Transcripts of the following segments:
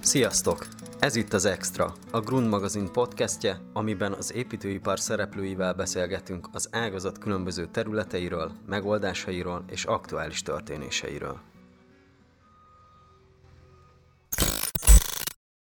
Sziasztok! Ez itt az Extra, a Grund magazin podcastje, amiben az építőipar szereplőivel beszélgetünk az ágazat különböző területeiről, megoldásairól és aktuális történéseiről.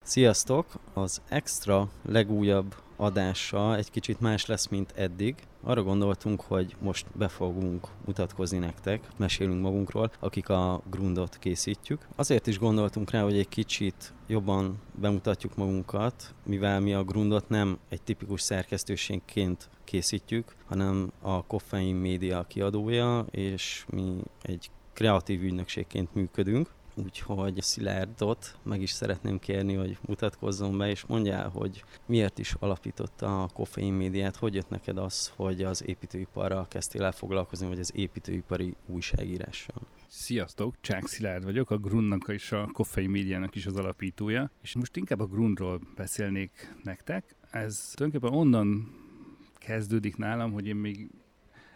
Sziasztok! Az Extra legújabb adása egy kicsit más lesz, mint eddig. Arra gondoltunk, hogy most be fogunk mutatkozni nektek, mesélünk magunkról, akik a grundot készítjük. Azért is gondoltunk rá, hogy egy kicsit jobban bemutatjuk magunkat, mivel mi a grundot nem egy tipikus szerkesztőségként készítjük, hanem a Koffein Média kiadója, és mi egy kreatív ügynökségként működünk. Úgyhogy Szilárdot meg is szeretném kérni, hogy mutatkozzon be, és mondjál, hogy miért is alapította a koffein médiát, hogy jött neked az, hogy az építőiparral kezdtél el foglalkozni, vagy az építőipari újságírással? Sziasztok, Csák Szilárd vagyok, a Grundnak és a Koffein médiának is az alapítója, és most inkább a Grundról beszélnék nektek. Ez tulajdonképpen onnan kezdődik nálam, hogy én még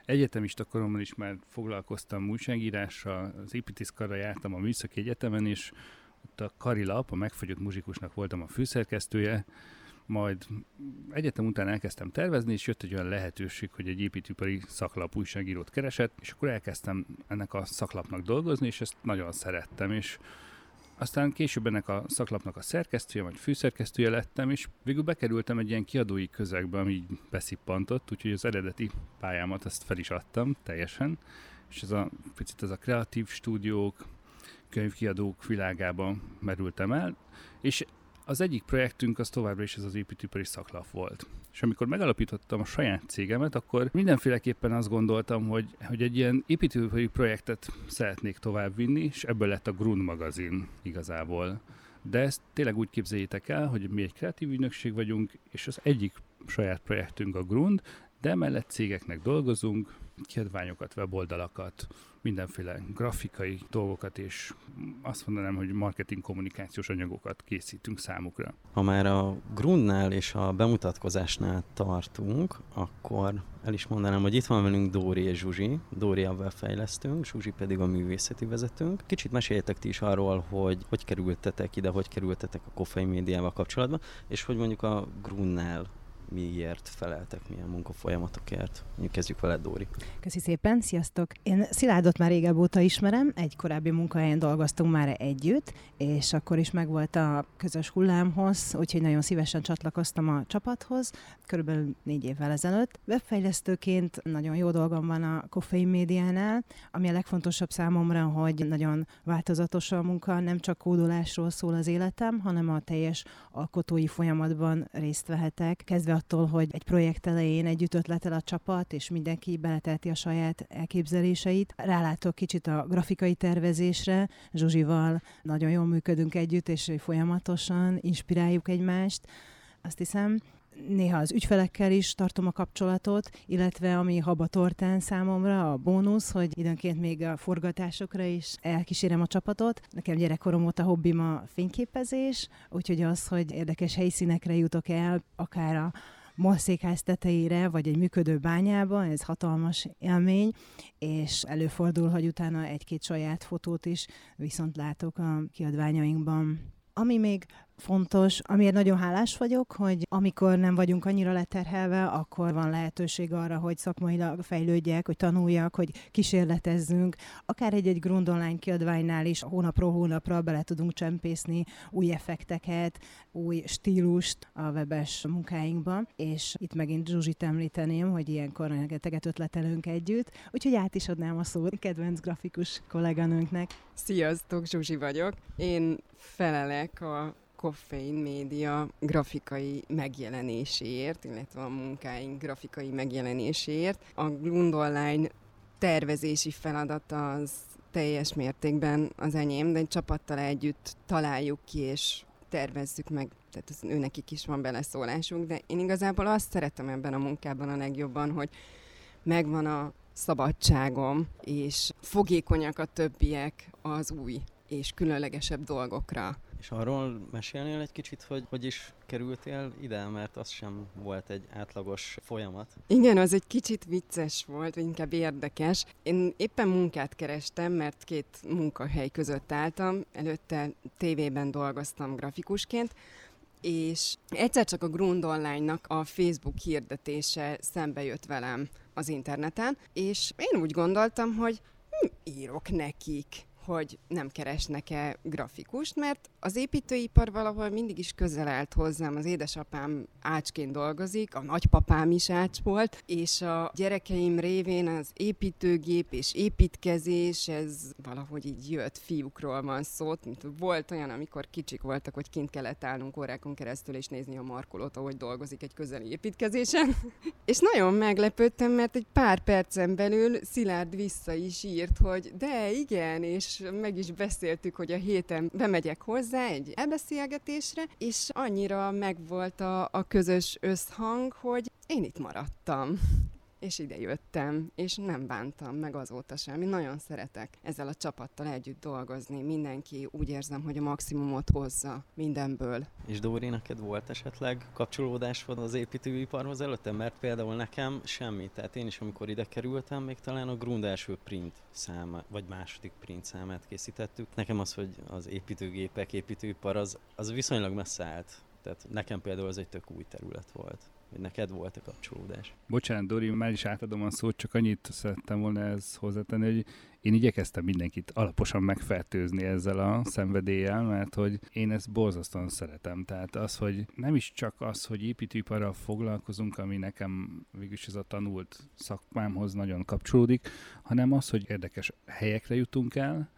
egyetemista koromban is már foglalkoztam újságírással, az építészkarra jártam a Műszaki Egyetemen, és ott a Karilap, a megfagyott muzsikusnak voltam a főszerkesztője, majd egyetem után elkezdtem tervezni, és jött egy olyan lehetőség, hogy egy építőipari szaklap újságírót keresett, és akkor elkezdtem ennek a szaklapnak dolgozni, és ezt nagyon szerettem, és aztán később ennek a szaklapnak a szerkesztője, vagy főszerkesztője lettem, és végül bekerültem egy ilyen kiadói közegbe, ami így beszippantott, úgyhogy az eredeti pályámat azt fel is adtam teljesen, és ez a picit ez a kreatív stúdiók, könyvkiadók világában merültem el, és az egyik projektünk az továbbra is ez az építőipari szaklap volt. És amikor megalapítottam a saját cégemet, akkor mindenféleképpen azt gondoltam, hogy, hogy egy ilyen építőipari projektet szeretnék továbbvinni, és ebből lett a Grund magazin igazából. De ezt tényleg úgy képzeljétek el, hogy mi egy kreatív ügynökség vagyunk, és az egyik saját projektünk a Grund, de emellett cégeknek dolgozunk, kiadványokat, weboldalakat, mindenféle grafikai dolgokat, és azt mondanám, hogy marketing kommunikációs anyagokat készítünk számukra. Ha már a Grundnál és a bemutatkozásnál tartunk, akkor el is mondanám, hogy itt van velünk Dóri és Zsuzsi. Dóri a fejlesztőnk, Zsuzsi pedig a művészeti vezetőnk. Kicsit meséljetek ti is arról, hogy hogy kerültetek ide, hogy kerültetek a koffein médiával kapcsolatban, és hogy mondjuk a Grunnál miért feleltek, milyen munkafolyamatokért. Mondjuk kezdjük veled, Dóri. Köszi szépen, sziasztok! Én Szilárdot már régebb óta ismerem, egy korábbi munkahelyen dolgoztunk már együtt, és akkor is megvolt a közös hullámhoz, úgyhogy nagyon szívesen csatlakoztam a csapathoz, körülbelül négy évvel ezelőtt. Webfejlesztőként nagyon jó dolgom van a Koffein médiánál, ami a legfontosabb számomra, hogy nagyon változatos a munka, nem csak kódolásról szól az életem, hanem a teljes alkotói folyamatban részt vehetek, kezdve attól, hogy egy projekt elején együtt ötletel a csapat, és mindenki beletelti a saját elképzeléseit. Rálátok kicsit a grafikai tervezésre, Zsuzsival nagyon jól működünk együtt, és folyamatosan inspiráljuk egymást. Azt hiszem, néha az ügyfelekkel is tartom a kapcsolatot, illetve ami haba tortán számomra, a bónusz, hogy időnként még a forgatásokra is elkísérem a csapatot. Nekem gyerekkorom óta hobbim a fényképezés, úgyhogy az, hogy érdekes helyszínekre jutok el, akár a morszékház tetejére, vagy egy működő bányába, ez hatalmas élmény, és előfordul, hogy utána egy-két saját fotót is viszont látok a kiadványainkban. Ami még fontos, amiért nagyon hálás vagyok, hogy amikor nem vagyunk annyira leterhelve, akkor van lehetőség arra, hogy szakmailag fejlődjek, hogy tanuljak, hogy kísérletezzünk. Akár egy-egy Grund Online kiadványnál is hónapról hónapra bele tudunk csempészni új effekteket, új stílust a webes munkáinkba, és itt megint Zsuzsit említeném, hogy ilyenkor rengeteget ötletelünk együtt, úgyhogy át is adnám a szót kedvenc grafikus kolléganőnknek. Sziasztok, Zsuzsi vagyok. Én felelek a Koffein Média grafikai megjelenéséért, illetve a munkáink grafikai megjelenéséért. A Glund Online tervezési feladata az teljes mértékben az enyém, de egy csapattal együtt találjuk ki és tervezzük meg, tehát az, ő nekik is van beleszólásunk, de én igazából azt szeretem ebben a munkában a legjobban, hogy megvan a szabadságom, és fogékonyak a többiek az új és különlegesebb dolgokra És arról mesélnél egy kicsit, hogy hogy is kerültél ide, mert az sem volt egy átlagos folyamat. Igen, az egy kicsit vicces volt, vagy inkább érdekes. Én éppen munkát kerestem, mert két munkahely között álltam. Előtte tévében dolgoztam grafikusként, és egyszer csak a Grund Online-nak a Facebook hirdetése szembe jött velem az interneten, és én úgy gondoltam, hogy hm, írok nekik hogy nem keresnek-e grafikust, mert az építőipar valahol mindig is közel állt hozzám. Az édesapám ácsként dolgozik, a nagypapám is ács volt, és a gyerekeim révén az építőgép és építkezés, ez valahogy így jött, fiúkról van szó. Volt olyan, amikor kicsik voltak, hogy kint kellett állnunk órákon keresztül és nézni a markolót, ahogy dolgozik egy közeli építkezésen. és nagyon meglepődtem, mert egy pár percen belül Szilárd vissza is írt, hogy de igen, és meg is beszéltük, hogy a héten bemegyek hozzá egy elbeszélgetésre, és annyira megvolt a, a közös összhang, hogy én itt maradtam és ide jöttem, és nem bántam meg azóta sem. Én nagyon szeretek ezzel a csapattal együtt dolgozni. Mindenki úgy érzem, hogy a maximumot hozza mindenből. És Dóri, neked volt esetleg kapcsolódás van az építőiparhoz előtte? Mert például nekem semmi. Tehát én is, amikor ide kerültem, még talán a Grund első print száma, vagy második print számát készítettük. Nekem az, hogy az építőgépek, építőipar, az, az viszonylag messze állt. Tehát nekem például ez egy tök új terület volt hogy neked volt a kapcsolódás. Bocsánat, Dori, már is átadom a szót, csak annyit szerettem volna ez hozzátenni, hogy én igyekeztem mindenkit alaposan megfertőzni ezzel a szenvedéllyel, mert hogy én ezt borzasztóan szeretem. Tehát az, hogy nem is csak az, hogy építőiparral foglalkozunk, ami nekem végülis ez a tanult szakmámhoz nagyon kapcsolódik, hanem az, hogy érdekes helyekre jutunk el,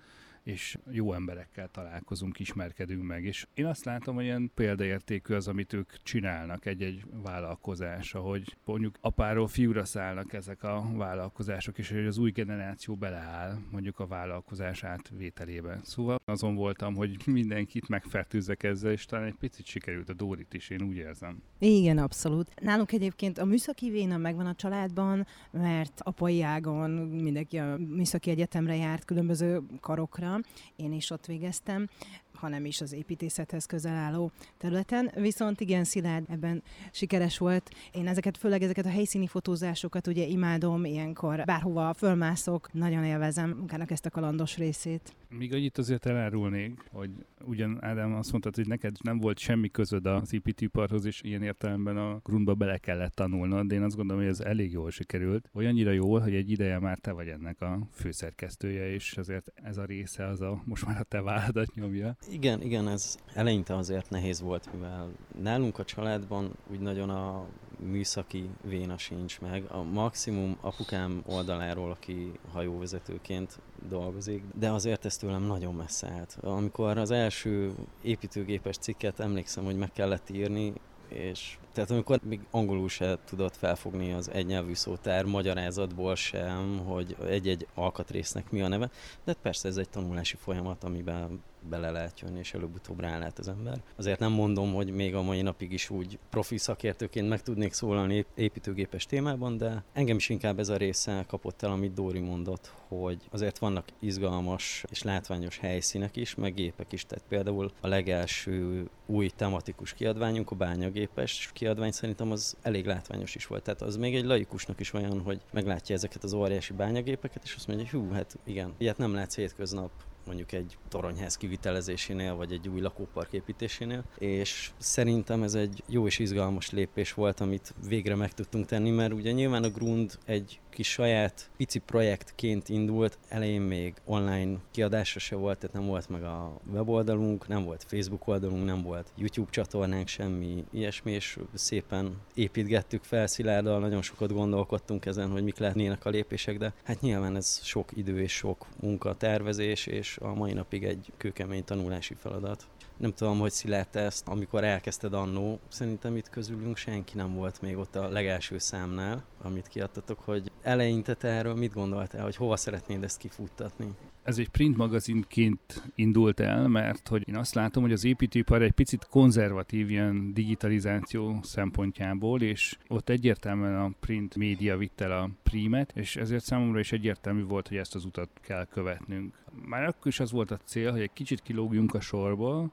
és jó emberekkel találkozunk, ismerkedünk meg. És én azt látom, hogy ilyen példaértékű az, amit ők csinálnak egy-egy vállalkozás, ahogy mondjuk apáról fiúra szállnak ezek a vállalkozások, és hogy az új generáció beleáll mondjuk a vállalkozás átvételébe. Szóval azon voltam, hogy mindenkit megfertőzzek ezzel, és talán egy picit sikerült a Dórit is, én úgy érzem. Igen, abszolút. Nálunk egyébként a műszaki véna megvan a családban, mert apai ágon mindenki a műszaki egyetemre járt különböző karokra, én is ott végeztem, hanem is az építészethez közel álló területen. Viszont igen, Szilárd ebben sikeres volt. Én ezeket, főleg ezeket a helyszíni fotózásokat ugye imádom, ilyenkor bárhova fölmászok, nagyon élvezem munkának ezt a kalandos részét. Míg annyit azért elárulnék, hogy ugyan Ádám azt mondtad, hogy neked nem volt semmi közöd az építőiparhoz, és ilyen értelemben a grundba bele kellett tanulnod, de én azt gondolom, hogy ez elég jól sikerült. Olyannyira jól, hogy egy ideje már te vagy ennek a főszerkesztője, és azért ez a része az a most már a te válladat nyomja. Igen, igen, ez eleinte azért nehéz volt, mivel nálunk a családban úgy nagyon a műszaki véna sincs meg. A maximum apukám oldaláról, aki hajóvezetőként dolgozik, de azért ez tőlem nagyon messze állt. Amikor az első építőgépes cikket emlékszem, hogy meg kellett írni, és tehát amikor még angolul se tudott felfogni az egynyelvű szótár magyarázatból sem, hogy egy-egy alkatrésznek mi a neve, de persze ez egy tanulási folyamat, amiben bele lehet jönni, és előbb-utóbb rá lehet az ember. Azért nem mondom, hogy még a mai napig is úgy profi szakértőként meg tudnék szólalni építőgépes témában, de engem is inkább ez a része kapott el, amit Dóri mondott, hogy azért vannak izgalmas és látványos helyszínek is, meg gépek is. Tehát például a legelső új tematikus kiadványunk, a bányagépes kiadvány szerintem az elég látványos is volt. Tehát az még egy laikusnak is olyan, hogy meglátja ezeket az óriási bányagépeket, és azt mondja, hú, hát igen, ilyet nem látsz hétköznap mondjuk egy toronyház kivitelezésénél, vagy egy új lakópark építésénél, és szerintem ez egy jó és izgalmas lépés volt, amit végre meg tudtunk tenni, mert ugye nyilván a Grund egy kis saját pici projektként indult, elején még online kiadása se volt, tehát nem volt meg a weboldalunk, nem volt Facebook oldalunk, nem volt YouTube csatornánk, semmi ilyesmi, és szépen építgettük fel Szilárdal, nagyon sokat gondolkodtunk ezen, hogy mik lehetnének a lépések, de hát nyilván ez sok idő és sok munka, tervezés, és a mai napig egy kőkemény tanulási feladat. Nem tudom, hogy Szilárd ezt, amikor elkezdted annó, szerintem itt közülünk senki nem volt még ott a legelső számnál, amit kiadtatok, hogy eleinte te erről mit gondoltál, hogy hova szeretnéd ezt kifuttatni? Ez egy print magazinként indult el, mert hogy én azt látom, hogy az építőipar egy picit konzervatív ilyen digitalizáció szempontjából, és ott egyértelműen a print média vitt el a primet, és ezért számomra is egyértelmű volt, hogy ezt az utat kell követnünk. Már akkor is az volt a cél, hogy egy kicsit kilógjunk a sorból,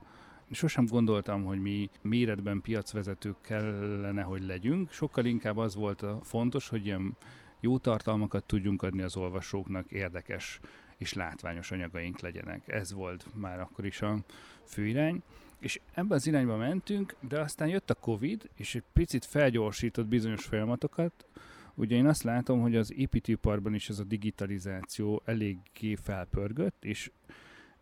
sosem gondoltam, hogy mi méretben piacvezetők kellene, hogy legyünk. Sokkal inkább az volt a fontos, hogy ilyen jó tartalmakat tudjunk adni az olvasóknak, érdekes és látványos anyagaink legyenek. Ez volt már akkor is a fő irány. És ebben az irányba mentünk, de aztán jött a Covid, és egy picit felgyorsított bizonyos folyamatokat. Ugye én azt látom, hogy az építőiparban is ez a digitalizáció eléggé felpörgött, és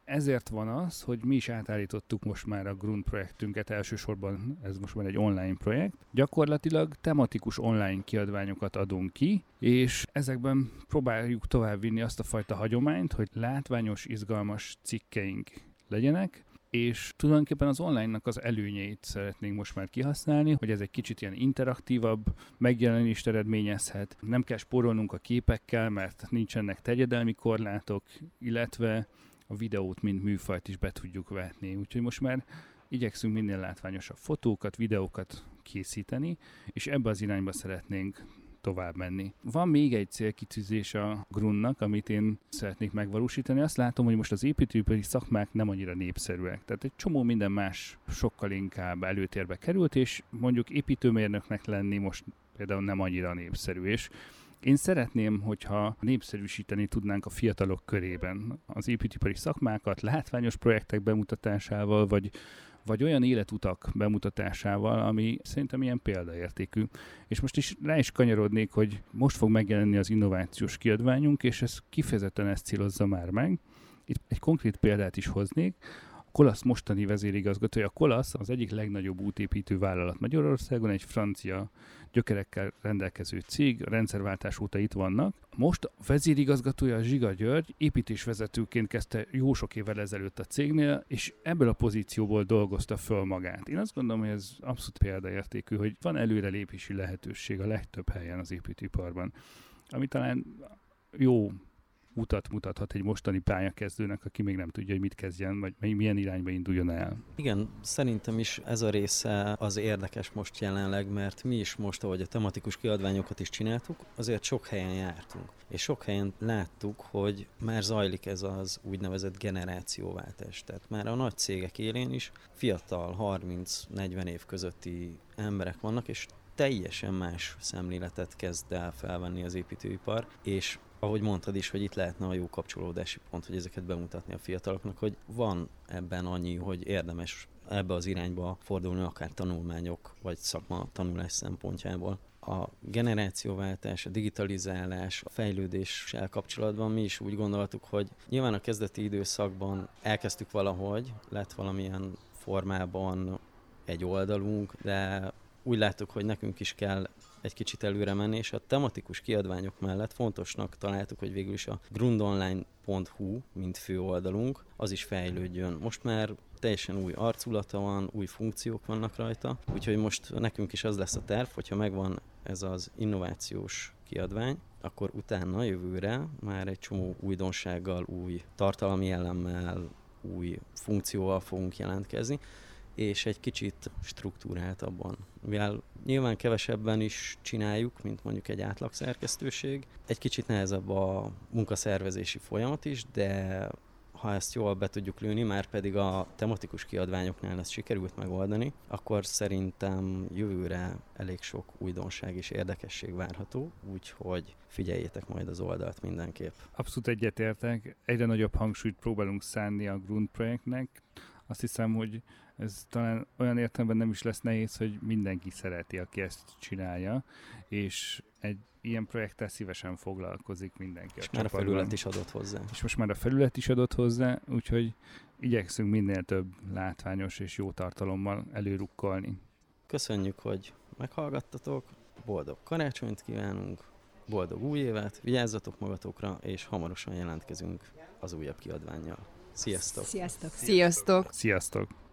ezért van az, hogy mi is átállítottuk most már a Grund projektünket, elsősorban ez most már egy online projekt. Gyakorlatilag tematikus online kiadványokat adunk ki, és ezekben próbáljuk továbbvinni azt a fajta hagyományt, hogy látványos, izgalmas cikkeink legyenek, és tulajdonképpen az online-nak az előnyeit szeretnénk most már kihasználni, hogy ez egy kicsit ilyen interaktívabb megjelenést eredményezhet. Nem kell spórolnunk a képekkel, mert nincsenek tegyedelmi korlátok, illetve a videót, mint műfajt is be tudjuk vetni. Úgyhogy most már igyekszünk minél látványosabb fotókat, videókat készíteni, és ebbe az irányba szeretnénk tovább menni. Van még egy célkitűzés a Grunnak, amit én szeretnék megvalósítani. Azt látom, hogy most az építőipari szakmák nem annyira népszerűek. Tehát egy csomó minden más sokkal inkább előtérbe került, és mondjuk építőmérnöknek lenni most például nem annyira népszerű. És én szeretném, hogyha népszerűsíteni tudnánk a fiatalok körében az építőipari szakmákat látványos projektek bemutatásával, vagy vagy olyan életutak bemutatásával, ami szerintem ilyen példaértékű. És most is rá is kanyarodnék, hogy most fog megjelenni az innovációs kiadványunk, és ez kifejezetten ezt célozza már meg. Itt egy konkrét példát is hoznék. Kolasz mostani vezérigazgatója. A Kolasz az egyik legnagyobb útépítő vállalat Magyarországon, egy francia gyökerekkel rendelkező cég, a rendszerváltás óta itt vannak. Most a vezérigazgatója Zsiga György építésvezetőként kezdte jó sok évvel ezelőtt a cégnél, és ebből a pozícióból dolgozta föl magát. Én azt gondolom, hogy ez abszolút példaértékű, hogy van előrelépési lehetőség a legtöbb helyen az építőiparban, ami talán jó utat mutathat egy mostani pályakezdőnek, aki még nem tudja, hogy mit kezdjen, vagy milyen irányba induljon el. Igen, szerintem is ez a része az érdekes most jelenleg, mert mi is most, ahogy a tematikus kiadványokat is csináltuk, azért sok helyen jártunk. És sok helyen láttuk, hogy már zajlik ez az úgynevezett generációváltás. Tehát már a nagy cégek élén is fiatal, 30-40 év közötti emberek vannak, és teljesen más szemléletet kezd el felvenni az építőipar, és ahogy mondtad is, hogy itt lehetne a jó kapcsolódási pont, hogy ezeket bemutatni a fiataloknak, hogy van ebben annyi, hogy érdemes ebbe az irányba fordulni, akár tanulmányok vagy szakma tanulás szempontjából. A generációváltás, a digitalizálás, a fejlődéssel kapcsolatban mi is úgy gondoltuk, hogy nyilván a kezdeti időszakban elkezdtük valahogy, lett valamilyen formában egy oldalunk, de úgy láttuk, hogy nekünk is kell egy kicsit előre menni, és a tematikus kiadványok mellett fontosnak találtuk, hogy végül is a grundonline.hu, mint fő oldalunk, az is fejlődjön. Most már teljesen új arculata van, új funkciók vannak rajta, úgyhogy most nekünk is az lesz a terv, hogyha megvan ez az innovációs kiadvány, akkor utána jövőre már egy csomó újdonsággal, új tartalmi jelemmel, új funkcióval fogunk jelentkezni, és egy kicsit struktúráltabban. Mivel nyilván kevesebben is csináljuk, mint mondjuk egy átlag szerkesztőség, egy kicsit nehezebb a munkaszervezési folyamat is, de ha ezt jól be tudjuk lőni, már pedig a tematikus kiadványoknál ezt sikerült megoldani, akkor szerintem jövőre elég sok újdonság és érdekesség várható, úgyhogy figyeljétek majd az oldalt mindenképp. Abszolút egyetértek, egyre nagyobb hangsúlyt próbálunk szánni a Grund projektnek, azt hiszem, hogy ez talán olyan értelemben nem is lesz nehéz, hogy mindenki szereti, aki ezt csinálja, és egy ilyen projekttel szívesen foglalkozik mindenki. És a már csapatban. a felület is adott hozzá. És most már a felület is adott hozzá, úgyhogy igyekszünk minél több látványos és jó tartalommal előrukkolni. Köszönjük, hogy meghallgattatok, boldog karácsonyt kívánunk, boldog új évet, vigyázzatok magatokra, és hamarosan jelentkezünk az újabb kiadványjal. Sziasztok! Sziasztok! Sziasztok! Sziasztok!